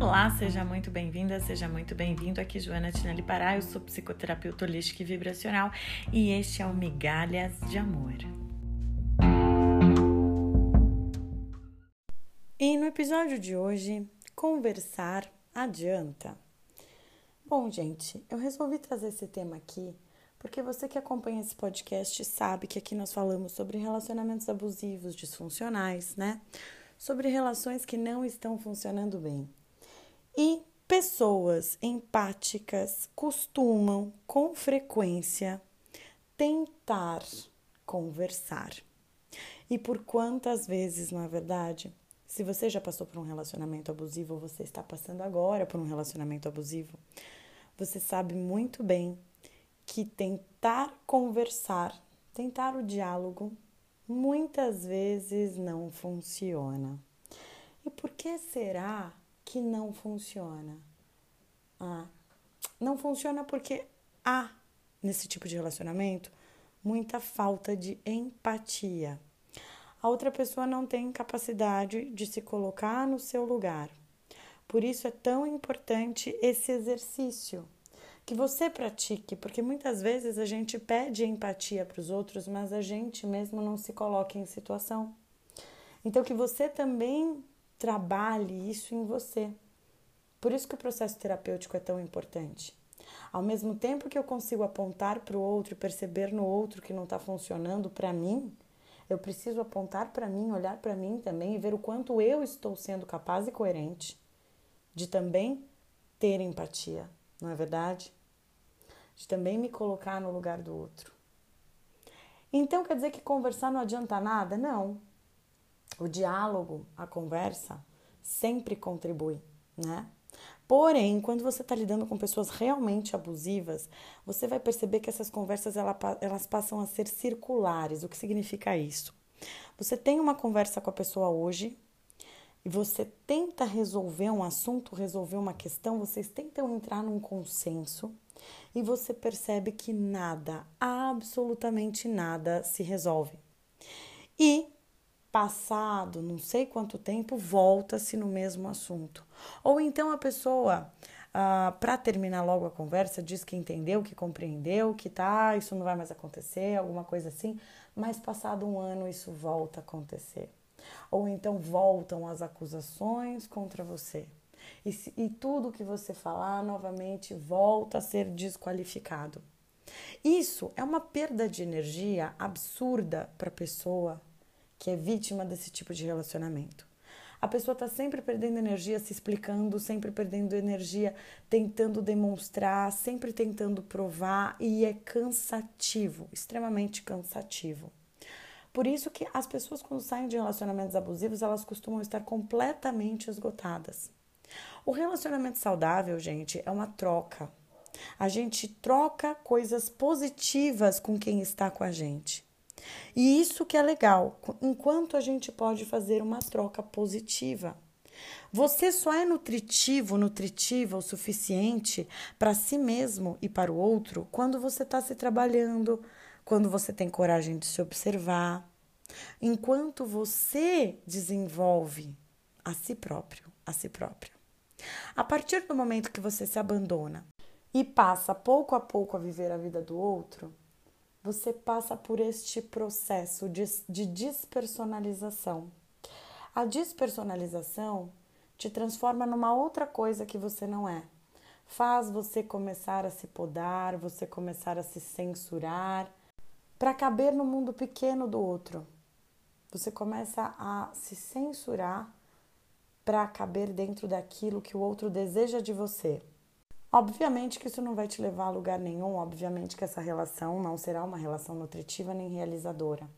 Olá, seja muito bem-vinda, seja muito bem-vindo. Aqui Joana Tinelli Pará, eu sou psicoterapeuta holística e vibracional e este é o Migalhas de Amor. E no episódio de hoje, conversar adianta. Bom, gente, eu resolvi trazer esse tema aqui porque você que acompanha esse podcast sabe que aqui nós falamos sobre relacionamentos abusivos, disfuncionais, né? Sobre relações que não estão funcionando bem. E pessoas empáticas costumam, com frequência, tentar conversar. E por quantas vezes, na verdade, se você já passou por um relacionamento abusivo ou você está passando agora por um relacionamento abusivo, você sabe muito bem que tentar conversar, tentar o diálogo, muitas vezes não funciona. E por que será que não funciona? Ah, não funciona porque há nesse tipo de relacionamento muita falta de empatia. A outra pessoa não tem capacidade de se colocar no seu lugar. Por isso é tão importante esse exercício que você pratique, porque muitas vezes a gente pede empatia para os outros, mas a gente mesmo não se coloca em situação. Então que você também trabalhe isso em você. Por isso que o processo terapêutico é tão importante. Ao mesmo tempo que eu consigo apontar para o outro e perceber no outro que não está funcionando para mim, eu preciso apontar para mim, olhar para mim também e ver o quanto eu estou sendo capaz e coerente de também ter empatia, não é verdade? De também me colocar no lugar do outro. Então quer dizer que conversar não adianta nada? Não. O diálogo, a conversa, sempre contribui, né? Porém, quando você está lidando com pessoas realmente abusivas, você vai perceber que essas conversas elas passam a ser circulares. O que significa isso? Você tem uma conversa com a pessoa hoje, e você tenta resolver um assunto, resolver uma questão, vocês tentam entrar num consenso e você percebe que nada, absolutamente nada se resolve. E passado não sei quanto tempo, volta-se no mesmo assunto. Ou então a pessoa, ah, para terminar logo a conversa, diz que entendeu, que compreendeu, que tá, isso não vai mais acontecer, alguma coisa assim, mas passado um ano isso volta a acontecer ou então voltam as acusações contra você. E, se, e tudo que você falar novamente volta a ser desqualificado. Isso é uma perda de energia absurda para a pessoa que é vítima desse tipo de relacionamento. A pessoa está sempre perdendo energia se explicando, sempre perdendo energia tentando demonstrar, sempre tentando provar e é cansativo, extremamente cansativo. Por isso que as pessoas quando saem de relacionamentos abusivos, elas costumam estar completamente esgotadas. O relacionamento saudável, gente, é uma troca. A gente troca coisas positivas com quem está com a gente. E isso que é legal, enquanto a gente pode fazer uma troca positiva. Você só é nutritivo, nutritiva o suficiente para si mesmo e para o outro quando você está se trabalhando, quando você tem coragem de se observar, enquanto você desenvolve a si próprio, a si própria. A partir do momento que você se abandona e passa pouco a pouco a viver a vida do outro, você passa por este processo de, de despersonalização. A despersonalização te transforma numa outra coisa que você não é. Faz você começar a se podar, você começar a se censurar, para caber no mundo pequeno do outro. Você começa a se censurar para caber dentro daquilo que o outro deseja de você. Obviamente que isso não vai te levar a lugar nenhum, obviamente que essa relação não será uma relação nutritiva nem realizadora.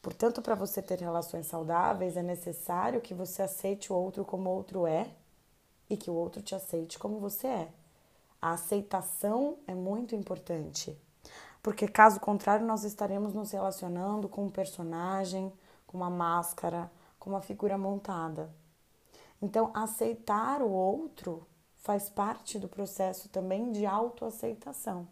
Portanto, para você ter relações saudáveis, é necessário que você aceite o outro como o outro é e que o outro te aceite como você é. A aceitação é muito importante porque caso contrário nós estaremos nos relacionando com um personagem, com uma máscara, com uma figura montada. Então, aceitar o outro faz parte do processo também de autoaceitação.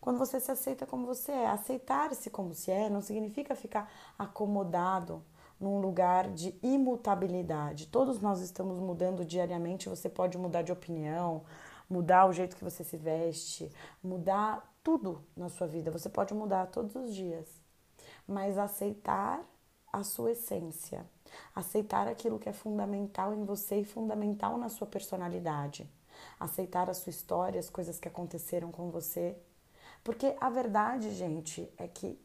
Quando você se aceita como você é, aceitar-se como se é não significa ficar acomodado, num lugar de imutabilidade. Todos nós estamos mudando diariamente, você pode mudar de opinião, mudar o jeito que você se veste, mudar tudo na sua vida. Você pode mudar todos os dias. Mas aceitar a sua essência, aceitar aquilo que é fundamental em você e fundamental na sua personalidade, aceitar a sua história, as coisas que aconteceram com você. Porque a verdade, gente, é que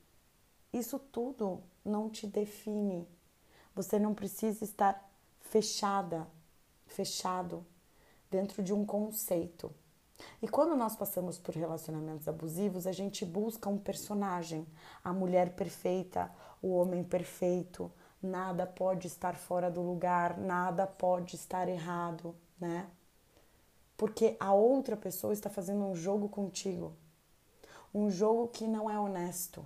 isso tudo não te define. Você não precisa estar fechada, fechado dentro de um conceito. E quando nós passamos por relacionamentos abusivos, a gente busca um personagem, a mulher perfeita, o homem perfeito, nada pode estar fora do lugar, nada pode estar errado, né? Porque a outra pessoa está fazendo um jogo contigo, um jogo que não é honesto.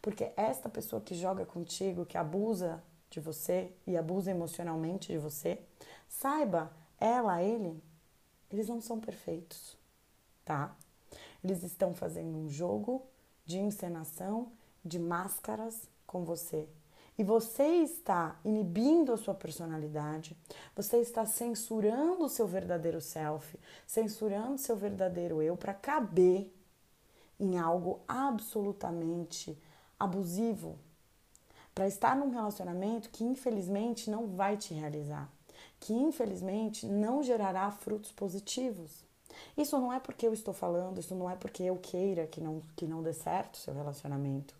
Porque esta pessoa que joga contigo, que abusa de você e abusa emocionalmente de você, saiba, ela, ele, eles não são perfeitos, tá? Eles estão fazendo um jogo de encenação, de máscaras com você. E você está inibindo a sua personalidade, você está censurando o seu verdadeiro self, censurando o seu verdadeiro eu para caber em algo absolutamente abusivo, para estar num relacionamento que infelizmente não vai te realizar, que infelizmente não gerará frutos positivos. Isso não é porque eu estou falando, isso não é porque eu queira que não, que não dê certo o seu relacionamento.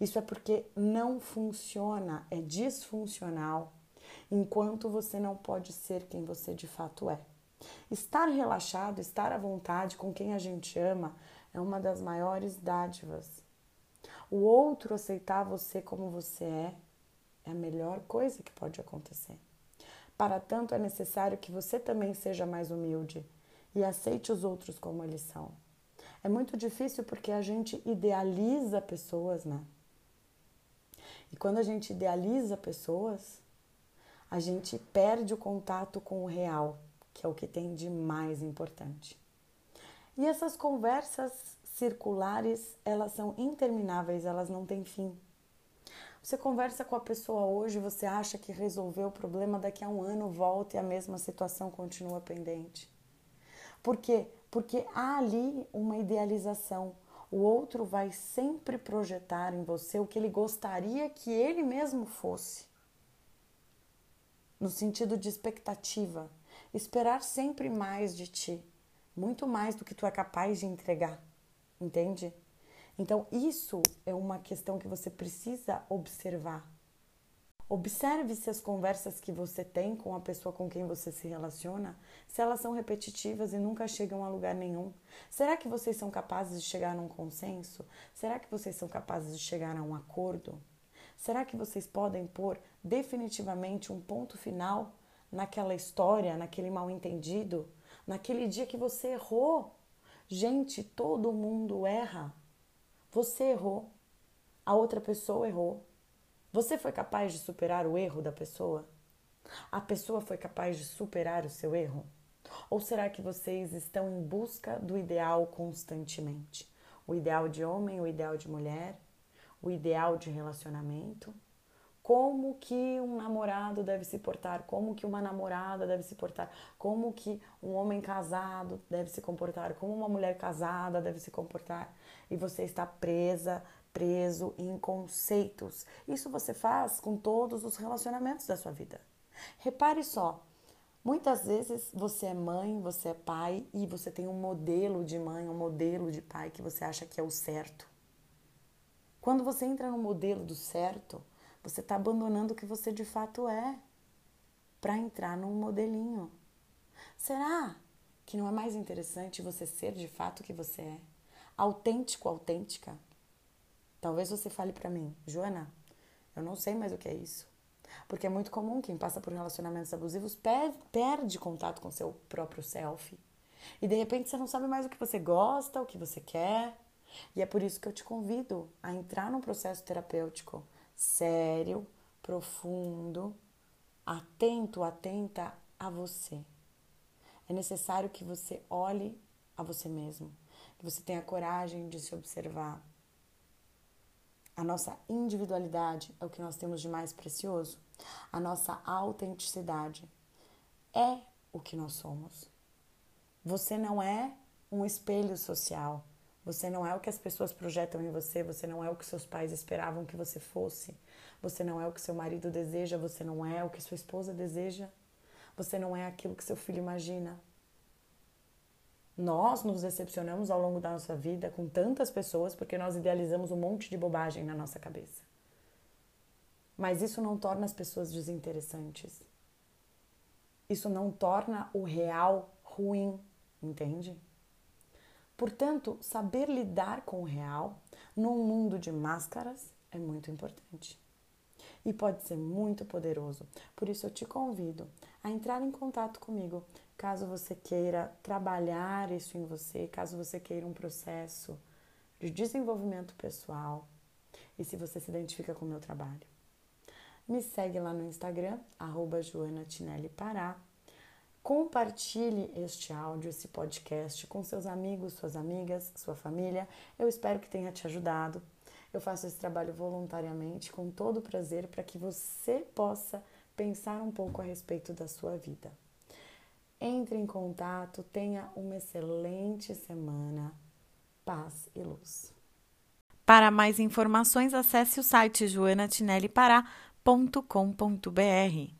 Isso é porque não funciona, é disfuncional, enquanto você não pode ser quem você de fato é. Estar relaxado, estar à vontade com quem a gente ama é uma das maiores dádivas o outro aceitar você como você é é a melhor coisa que pode acontecer. Para tanto, é necessário que você também seja mais humilde e aceite os outros como eles são. É muito difícil porque a gente idealiza pessoas, né? E quando a gente idealiza pessoas, a gente perde o contato com o real, que é o que tem de mais importante. E essas conversas circulares, elas são intermináveis, elas não têm fim. Você conversa com a pessoa hoje, você acha que resolveu o problema, daqui a um ano volta e a mesma situação continua pendente. Por quê? Porque há ali uma idealização. O outro vai sempre projetar em você o que ele gostaria que ele mesmo fosse. No sentido de expectativa. Esperar sempre mais de ti, muito mais do que tu é capaz de entregar entende? Então, isso é uma questão que você precisa observar. Observe se as conversas que você tem com a pessoa com quem você se relaciona, se elas são repetitivas e nunca chegam a lugar nenhum. Será que vocês são capazes de chegar a um consenso? Será que vocês são capazes de chegar a um acordo? Será que vocês podem pôr definitivamente um ponto final naquela história, naquele mal entendido, naquele dia que você errou? Gente, todo mundo erra. Você errou. A outra pessoa errou. Você foi capaz de superar o erro da pessoa? A pessoa foi capaz de superar o seu erro? Ou será que vocês estão em busca do ideal constantemente? O ideal de homem, o ideal de mulher, o ideal de relacionamento? Como que um namorado deve se portar, como que uma namorada deve se portar, como que um homem casado deve se comportar, como uma mulher casada deve se comportar. E você está presa, preso em conceitos. Isso você faz com todos os relacionamentos da sua vida. Repare só, muitas vezes você é mãe, você é pai e você tem um modelo de mãe, um modelo de pai que você acha que é o certo. Quando você entra no modelo do certo, você está abandonando o que você de fato é para entrar num modelinho. Será que não é mais interessante você ser de fato o que você é? Autêntico, autêntica? Talvez você fale para mim, Joana, eu não sei mais o que é isso. Porque é muito comum quem passa por relacionamentos abusivos perde, perde contato com seu próprio self. E de repente você não sabe mais o que você gosta, o que você quer. E é por isso que eu te convido a entrar num processo terapêutico sério, profundo, atento, atenta a você. É necessário que você olhe a você mesmo, que você tenha coragem de se observar. A nossa individualidade é o que nós temos de mais precioso. A nossa autenticidade é o que nós somos. Você não é um espelho social. Você não é o que as pessoas projetam em você, você não é o que seus pais esperavam que você fosse. Você não é o que seu marido deseja, você não é o que sua esposa deseja. Você não é aquilo que seu filho imagina. Nós nos decepcionamos ao longo da nossa vida com tantas pessoas porque nós idealizamos um monte de bobagem na nossa cabeça. Mas isso não torna as pessoas desinteressantes. Isso não torna o real ruim, entende? Portanto, saber lidar com o real num mundo de máscaras é muito importante e pode ser muito poderoso. Por isso eu te convido a entrar em contato comigo, caso você queira trabalhar isso em você, caso você queira um processo de desenvolvimento pessoal e se você se identifica com o meu trabalho. Me segue lá no Instagram, arroba. Compartilhe este áudio, esse podcast com seus amigos, suas amigas, sua família. Eu espero que tenha te ajudado. Eu faço esse trabalho voluntariamente, com todo prazer, para que você possa pensar um pouco a respeito da sua vida. Entre em contato, tenha uma excelente semana. Paz e luz. Para mais informações, acesse o site joanatinellipará.com.br.